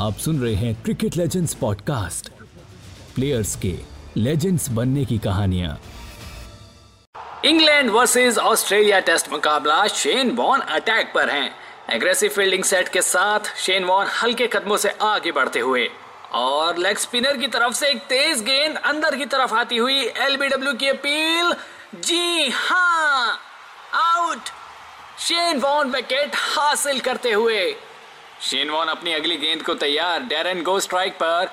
आप सुन रहे हैं क्रिकेट लेजेंड्स पॉडकास्ट प्लेयर्स के लेजेंड्स बनने की कहानियाँ। इंग्लैंड वर्सेस ऑस्ट्रेलिया टेस्ट मुकाबला शेन वॉन अटैक पर हैं। एग्रेसिव फील्डिंग सेट के साथ शेन वॉन हल्के कदमों से आगे बढ़ते हुए। और लेग स्पिनर की तरफ़ से एक तेज गेंद अंदर की तरफ़ आती हुई एलबीडब्ल्यू की अपील। जी हाँ आउट शेन वॉन विकेट हासिल करते हुए शेन वॉन अपनी अगली गेंद को तैयार। डेरन गो स्ट्राइक पर।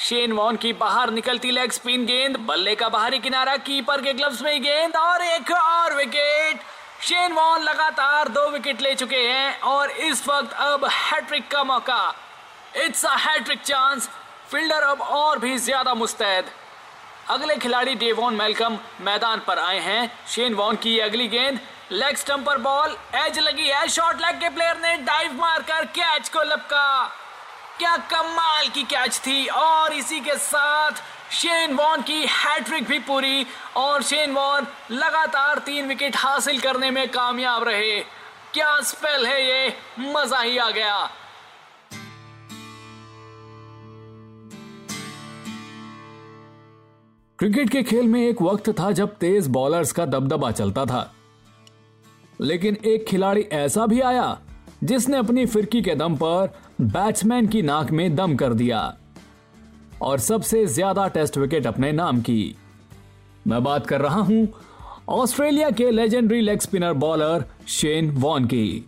शेन वॉन की बाहर निकलती लेग स्पिन गेंद। बल्ले का बाहरी किनारा कीपर के ग्लव्स में गेंद और एक और विकेट। शेन वॉन लगातार दो विकेट ले चुके हैं और इस वक्त अब हैट्रिक का मौका। It's a hat trick chance fielder अब और भी ज़्यादा मुस्तैद। अगले खिलाड़ी डेवॉन मेलकम मैदान पर आए हैं। शेन वॉन की अगली गेंद। लेग स्टंप पर बॉल एज लगी है। शॉर्ट लेग के प्लेयर ने डाइव मारकर कैच को लपका। क्या कमाल की कैच थी। और इसी के साथ शेन वॉन की हैट्रिक भी पूरी। और शेन वॉन लगातार तीन विकेट हासिल करने में कामयाब रहे। क्या स्पेल है ये? मज़ा ही आ गया। क्रिकेट के खेल में एक वक्त था जब तेज बॉलर्स का दबदबा चलता था। लेकिन एक खिलाड़ी ऐसा भी आया जिसने अपनी फिरकी के दम पर बैट्समैन की नाक में दम कर दिया और सबसे ज़्यादा टेस्ट विकेट अपने नाम की। मैं बात कर रहा हूँ ऑस्ट्रेलिया के legendary leg spinner bowler Shane Warne की।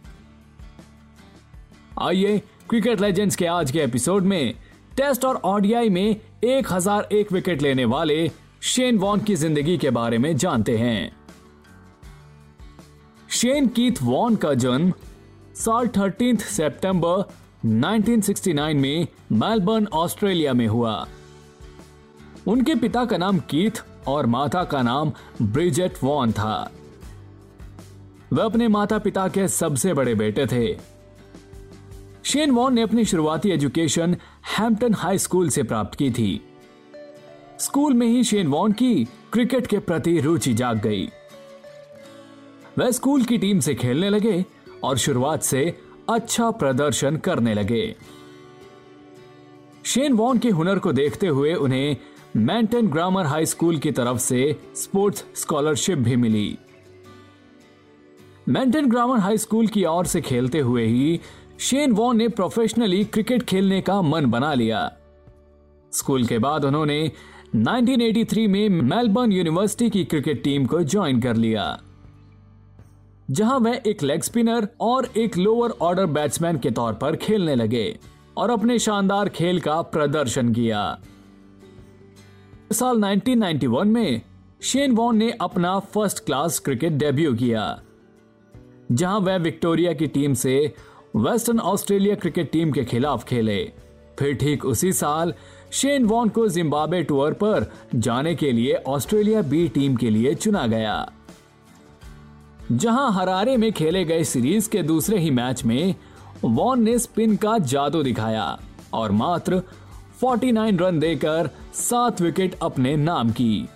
आइए क्रिकेट लेजेंड्स के आज के एपिसोड में टेस्ट और ओडीआई में 1001 विकेट लेने वाले शेन वॉन की ज़िंदगी के बारे में जानते हैं। शेन कीथ वॉन का जन्म साल थर्टीन सितंबर 1969 में मेलबर्न ऑस्ट्रेलिया में हुआ। उनके पिता का नाम कीथ और माता का नाम ब्रिजेट वॉन था। वे अपने माता पिता के सबसे बड़े बेटे थे। शेन वॉन ने अपनी शुरुआती एजुकेशन हैम्पटन हाई स्कूल से प्राप्त की थी। स्कूल में ही शेन वॉन की क्रिकेट के प्रति रुचि जाग गई। वह स्कूल की टीम से खेलने लगे और शुरुआत से अच्छा प्रदर्शन करने लगे। शेन वॉन के हुनर को देखते हुए उन्हें मैंटन ग्रामर हाई स्कूल की तरफ़ से स्पोर्ट्स स्कॉलरशिप भी मिली। मैंटन ग्रामर हाई स्कूल की ओर से खेलते हुए ही शेन वॉन ने प्रोफेशनली क्रिकेट खेलने का मन बना लिया। स्कूल के बाद उन्होंने 1983 में मेलबर्न यूनिवर्सिटी की क्रिकेट टीम को ज्वाइन कर लिया। जहाँ वह एक लेग स्पिनर और एक लोअर ऑर्डर बैट्समैन के तौर पर खेलने लगे और अपने शानदार खेल का प्रदर्शन किया। साल 1991 में शेन वॉन ने अपना फ़र्स्ट क्लास क्रिकेट डेब्यू किया, जहाँ वह विक्टोरिया की टीम से वेस्टर्न ऑस्ट्रेलिया क्रिकेट टीम के खिलाफ खेले। फिर ठीक उसी साल शेन वॉन को जिम्बाब्वे टूर पर जाने के लिए ऑस्ट्रेलिया बी टीम के लिए चुना गया। जहाँ हरारे में खेले गए सीरीज़ के दूसरे ही मैच में वॉन ने स्पिन का जादू दिखाया और मात्र 49 रन देकर सात विकेट अपने नाम की।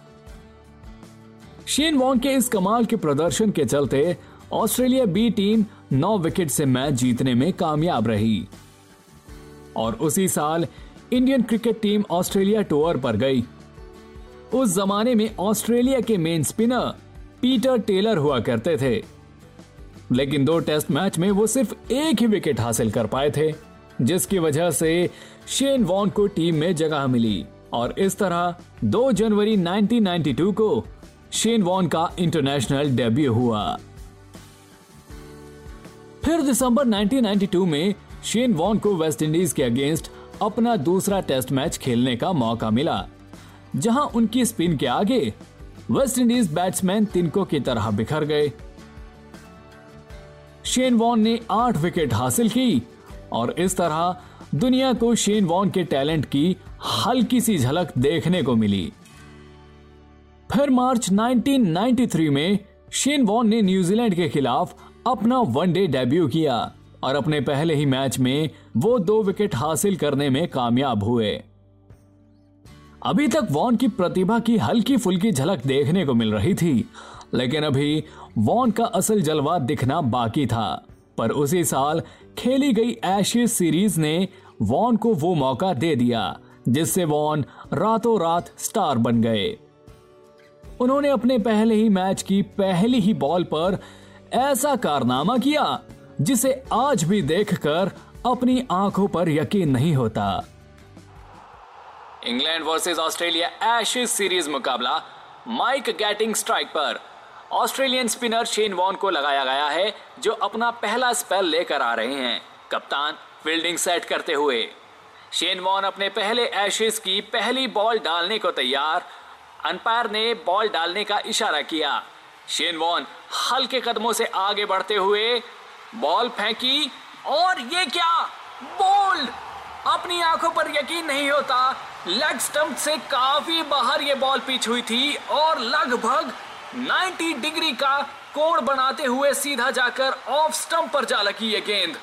शेन वॉन के इस कमाल के प्रदर्शन के चलते ऑस्ट्रेलिया बी टीम नौ विकेट से मैच जीतने में कामयाब रही। और उसी साल Indian cricket team Australia tour पर गई। उस जमाने में ऑस्ट्रेलिया के मेन स्पिनर पीटर टेलर हुआ करते थे। लेकिन दो टेस्ट मैच में वो सिर्फ़ एक ही विकेट हासिल कर पाए थे, जिसकी वजह से शेन वॉन को टीम में जगह मिली। और इस तरह 2 जनवरी 1992 को शेन वॉन का इंटरनेशनल डेब्यू हुआ। फिर दिसंबर 1992 में शेन वॉन को वेस्ट इंडीज के अगेंस्ट अपना दूसरा टेस्ट मैच खेलने का मौका मिला, जहाँ उनकी स्पिन के आगे वेस्ट इंडीज बैट्समैन तिनको की तरह बिखर गए। शेन वॉन ने आठ विकेट हासिल की और इस तरह दुनिया को शेन वॉन के टैलेंट की हल्की सी झलक देखने को मिली। फिर मार्च 1993 में शेन वॉन ने न्यूजीलैंड के खिलाफ अपना वनडे डेब्यू किया और अपने पहले ही मैच में वो दो विकेट हासिल करने में कामयाब हुए। अभी तक वॉन की प्रतिभा की हल्की फुल्की झलक देखने को मिल रही थी, लेकिन अभी वॉन का असल जलवा दिखना बाकी था। पर उसी साल खेली गई एशेज सीरीज़ ने वॉन को वो मौका दे दिया, जिससे वॉन रातों रात स्टार बन गए। उन्होंने अपने पहले ही मैच की पहली ही बॉल पर ऐसा कारनामा किया, जिसे आज भी देखकर अपनी आँखों पर यकीन नहीं होता। England versus Australia Ashes series मुकाबला माइक गैटिंग स्ट्राइक पर। ऑस्ट्रेलियन स्पिनर शेन वॉन को लगाया गया है, जो अपना पहला स्पेल लेकर आ रहे हैं। कप्तान फील्डिंग सेट करते हुए। शेन वॉन अपने पहले एशेज की पहली बॉल डालने को तैयार। अंपायर ने बॉल डालने का इशारा किया। शेन वॉन हल्के कदमों से आगे बढ़ते हुए बॉल फेंकी, और ये क्या? बॉल अपनी आँखों पर यकीन नहीं होता लेग स्टंप से काफ़ी बाहर ये बॉल पिच हुई थी और लगभग 90 डिग्री का कोण बनाते हुए सीधा जाकर ऑफ़ स्टंप पर जा लगी ये गेंद।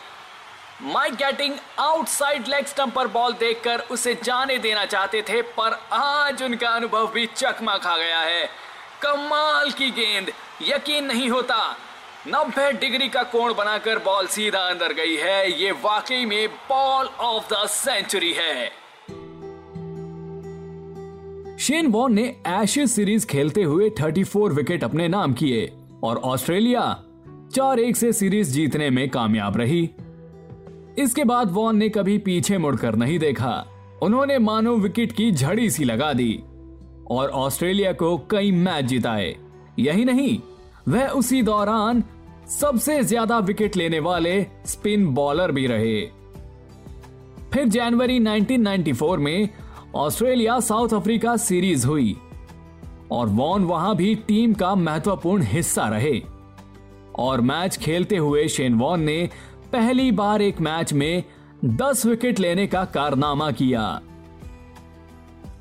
Mike Gatting outside leg stump पर बॉल देखकर उसे जाने देना चाहते थे, पर आज उनका अनुभव भी चकमा खा गया है। कमाल की गेंद, यकीन नहीं होता। नब्बे डिग्री का कोण बनाकर बॉल सीधा अंदर गई है। ये वाकई में बॉल ऑफ़ द सेंचुरी है। शेन वॉन ने एशेज सीरीज़ खेलते हुए 34 विकेट अपने नाम किए और ऑस्ट्रेलिया चार एक से सीरीज़ जीतने में कामयाब रही। इसके बाद वॉन ने कभी पीछे मुड़कर नहीं देखा। उन्होंने मानो विकेट की झड़ी सी लगा दी और ऑस्ट्रेलिया को कई मैच जिताए। यही नहीं, वह उसी दौरान सबसे ज़्यादा विकेट लेने वाले स्पिन बॉलर भी रहे। फिर जनवरी 1994 में ऑस्ट्रेलिया साउथ अफ्रीका सीरीज़ हुई और वॉन वहाँ भी टीम का महत्वपूर्ण हिस्सा रहे। और मैच खेलते हुए शेन वॉन ने पहली बार एक मैच में 10 विकेट लेने का कारनामा किया।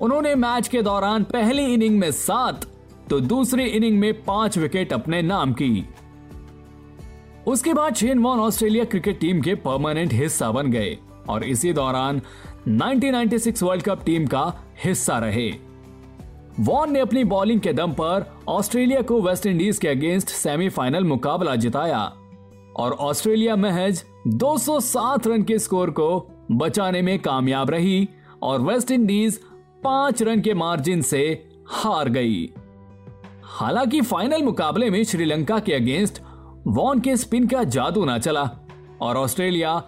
उन्होंने मैच के दौरान पहली इनिंग में सात तो दूसरी इनिंग में पाँच विकेट अपने नाम की। उसके बाद Shane Warne Australia cricket team के परमानेंट हिस्सा बन गए और इसी दौरान 1996 वर्ल्ड कप टीम का हिस्सा रहे। वॉन ने अपनी बॉलिंग के दम पर ऑस्ट्रेलिया को वेस्ट इंडीज के अगेंस्ट सेमीफाइनल मुकाबला जिताया और ऑस्ट्रेलिया महज 207 रन के स्कोर को बचाने में कामयाब रही और वेस्ट इंडीज पाँच रन के मार्जिन से हार गई। हालाँकि फाइनल मुकाबले में श्रीलंका के अगेंस्ट वॉन के स्पिन का जादू ना चला और ऑस्ट्रेलिया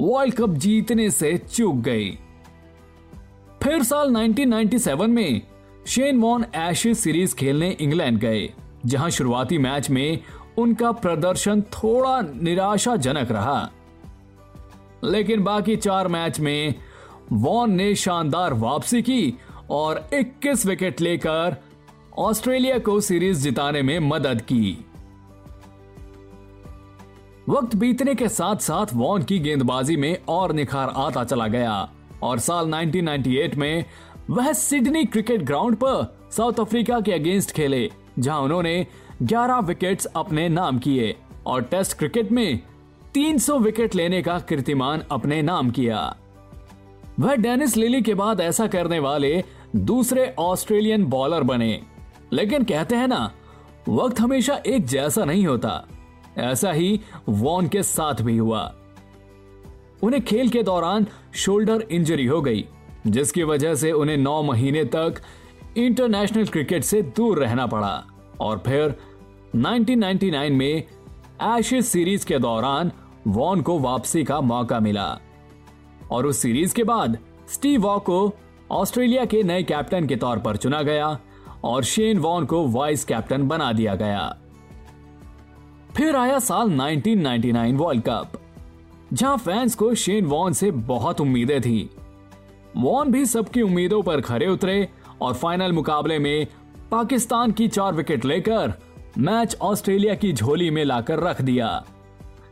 वर्ल्ड कप जीतने से चूक गई। फिर साल 1997 में शेन वॉन एशेज सीरीज़ खेलने इंग्लैंड गए, जहाँ शुरुआती मैच में उनका प्रदर्शन थोड़ा निराशाजनक रहा। लेकिन बाकी चार मैच में वॉन ने शानदार वापसी की और 21 विकेट लेकर ऑस्ट्रेलिया को सीरीज़ जिताने में मदद की। वक्त बीतने के साथ साथ वॉन की गेंदबाजी में और निखार आता चला गया। और साल 1998 में, वह सिडनी क्रिकेट ग्राउंड पर साउथ अफ्रीका के अगेंस्ट खेले, जहाँ उन्होंने 11 विकेट्स अपने नाम किए और टेस्ट क्रिकेट में 300 विकेट लेने का कीर्तिमान अपने नाम किया। वह डेनिस लिली के बाद ऐसा करने वाले दूसरे ऑस्ट्रेलियन बॉलर बने। लेकिन कहते हैं ना, वक्त हमेशा एक जैसा नहीं होता। ऐसा ही वॉन के साथ भी हुआ। उन्हें खेल के दौरान शोल्डर इंजरी हो गई, जिसकी वजह से उन्हें नौ महीने तक इंटरनेशनल क्रिकेट से दूर रहना पड़ा और फिर 1999 में एशेज सीरीज़ के दौरान वॉन को वापसी का मौका मिला और उस सीरीज़ के बाद स्टीव वॉ को ऑस्ट्रेलिया के नए कैप्टन के तौर पर चुना गया और शेन वॉन को वाइस कैप्टन बना दिया गया। फिर आया साल 1999 वर्ल्ड कप, जहाँ फैंस को शेन वॉन से बहुत उम्मीदें थी। वॉन भी सबकी उम्मीदों पर खरे उतरे और फाइनल मुकाबले में पाकिस्तान की चार विकेट लेकर मैच ऑस्ट्रेलिया की झोली में लाकर रख दिया,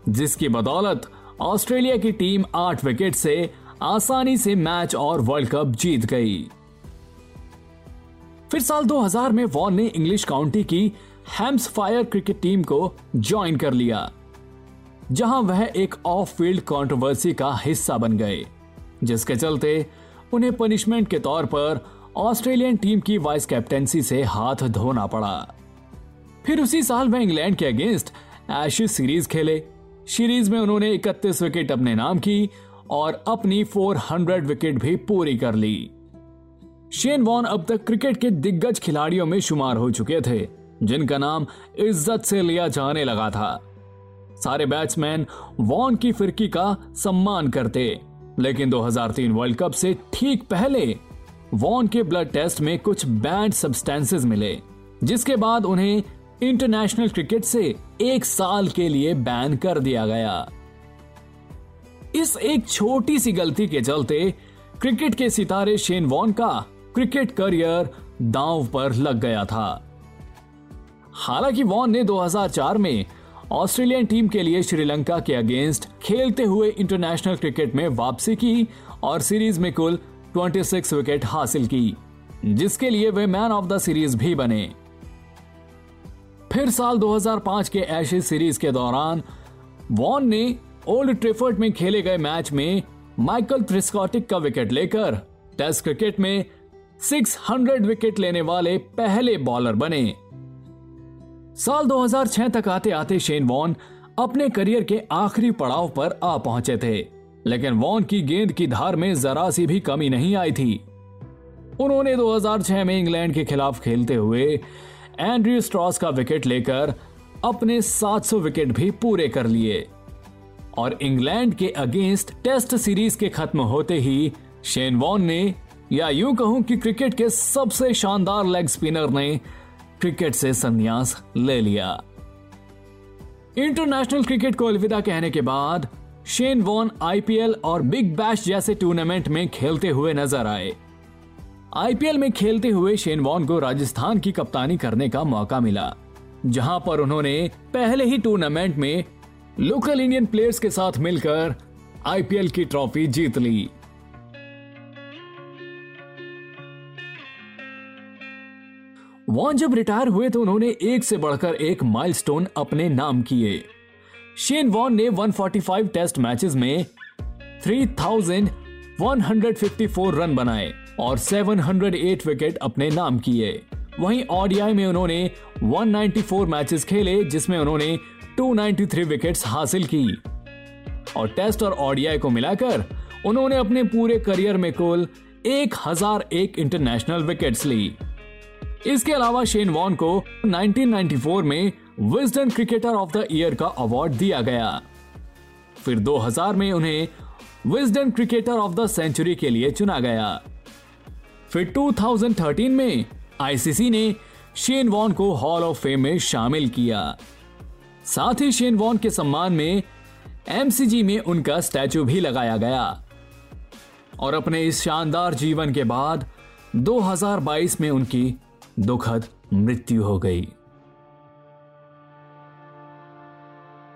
जिसकी बदौलत ऑस्ट्रेलिया की टीम आठ विकेट से आसानी से मैच और वर्ल्ड कप जीत गई। फिर साल 2000 में वॉन ने इंग्लिश काउंटी की फायर क्रिकेट टीम को ज्वाइन कर लिया, जहाँ वह एक ऑफ़ फ़ील्ड कंट्रोवर्सी का हिस्सा बन गए, जिसके चलते उन्हें पनिशमेंट के तौर पर ऑस्ट्रेलियन टीम की वाइस कैप्टेंसी से हाथ धोना पड़ा। फिर उसी साल वह इंग्लैंड के अगेंस्ट एशिज सीरीज़ खेले। सीरीज़ में उन्होंने 31 विकेट अपने नाम की और अपनी 400 विकेट भी पूरी कर ली। शेन वॉन अब तक क्रिकेट के दिग्गज खिलाड़ियों में शुमार हो चुके थे। जिनका नाम इज़्ज़त से लिया जाने लगा था। सारे बैट्समैन वॉन की फिरकी का सम्मान करते, लेकिन 2003 वर्ल्ड कप से ठीक पहले वॉन के ब्लड टेस्ट में कुछ बैंड सब्सटेंसेस मिले, जिसके बाद उन्हें इंटरनेशनल क्रिकेट से एक साल के लिए बैन कर दिया गया। इस एक छोटी सी गलती के चलते क्रिकेट के सितारे शेन वॉन का क्रिकेट करियर दांव पर लग गया था। हालाँकि वॉन ने 2004 में ऑस्ट्रेलियन टीम के लिए श्रीलंका के अगेंस्ट खेलते हुए इंटरनेशनल क्रिकेट में वापसी की और सीरीज़ में कुल 26 विकेट हासिल की, जिसके लिए वे मैन ऑफ़ द सीरीज़ भी बने। फिर साल 2005 के एशिज सीरीज़ के दौरान वॉन ने ओल्ड ट्रिफर्ड में खेले गए मैच में माइकल थ्रिस्कॉटिक का विकेट लेकर टेस्ट क्रिकेट में 600 विकेट लेने वाले पहले बॉलर बने। साल 2006 तक आते आते शेन वॉन अपने करियर के आखिरी पड़ाव पर आ पहुँचे थे। लेकिन वॉन की गेंद की धार में जरा सी भी कमी नहीं आई थी। उन्होंने 2006 में इंग्लैंड के खिलाफ खेलते हुए एंड्रयू स्ट्रॉस का विकेट लेकर अपने 700 विकेट भी पूरे कर लिए। और इंग्लैंड के अगेंस्ट टेस्ट सीरीज़ के खत्म होते ही शेन वॉन ने, या यूँ कहूँ कि क्रिकेट के सबसे शानदार लेग स्पिनर ने क्रिकेट से संन्यास ले लिया। इंटरनेशनल क्रिकेट को अलविदा कहने के बाद, शेन वॉन आईपीएल और बिग बैश जैसे टूर्नामेंट में खेलते हुए नज़र आए। आईपीएल में खेलते हुए शेन वॉन को राजस्थान की कप्तानी करने का मौका मिला, जहाँ पर उन्होंने पहले ही टूर्नामेंट में लोकल इंडियन प्लेयर्स के साथ मिलकर आईपीएल की ट्रॉफी जीत ली। वॉन जब रिटायर हुए तो उन्होंने एक से बढ़कर एक माइलस्टोन अपने नाम किए। शेन वॉन ने 145 टेस्ट मैचेस में 3,154 रन बनाए और 708 विकेट अपने नाम किए। वहीं ओडीआई में उन्होंने 194 मैचेस खेले जिसमें उन्होंने 293 विकेट्स हासिल की। और टेस्ट और ओडीआई को मिलाकर उन्होंने अपने पूरे करियर में कुल 1001 इंटरनेशनल विकेट्स ली। इसके अलावा शेन वॉन को 1994 में Wisden cricketer of the year का अवार्ड दिया गया। फिर 2000 में उन्हें Wisden cricketer of the century के लिए चुना गया। फिर 2013 में आईसीसी ने शेन वॉन को हॉल ऑफ़ फेम में शामिल किया। साथ ही शेन वॉन के सम्मान में एमसीजी में उनका स्टैचू भी लगाया गया। और अपने इस शानदार जीवन के बाद 2022 में उनकी दुखद मृत्यु हो गई।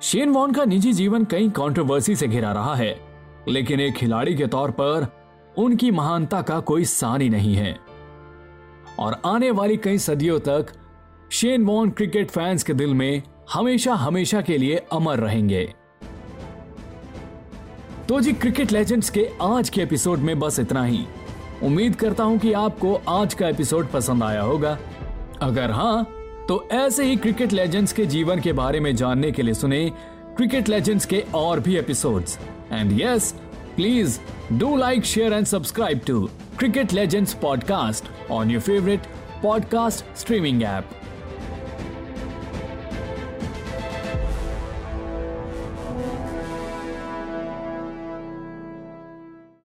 शेन वॉन का निजी जीवन कई कंट्रोवर्सी से घिरा रहा है, लेकिन एक खिलाड़ी के तौर पर उनकी महानता का कोई सानी नहीं है। और आने वाली कई सदियों तक शेन वॉन क्रिकेट फैंस के दिल में हमेशा हमेशा के लिए अमर रहेंगे। तो जी, क्रिकेट लेजेंड्स के आज के एपिसोड में बस इतना ही। उम्मीद करता हूँ कि आपको आज का एपिसोड पसंद आया होगा। अगर हाँ तो ऐसे ही क्रिकेट लेजेंड्स के जीवन के बारे में जानने के लिए सुने क्रिकेट लेजेंड्स के और भी episodes. And yes please do like share and subscribe to cricket legends podcast on your favourite podcast streaming app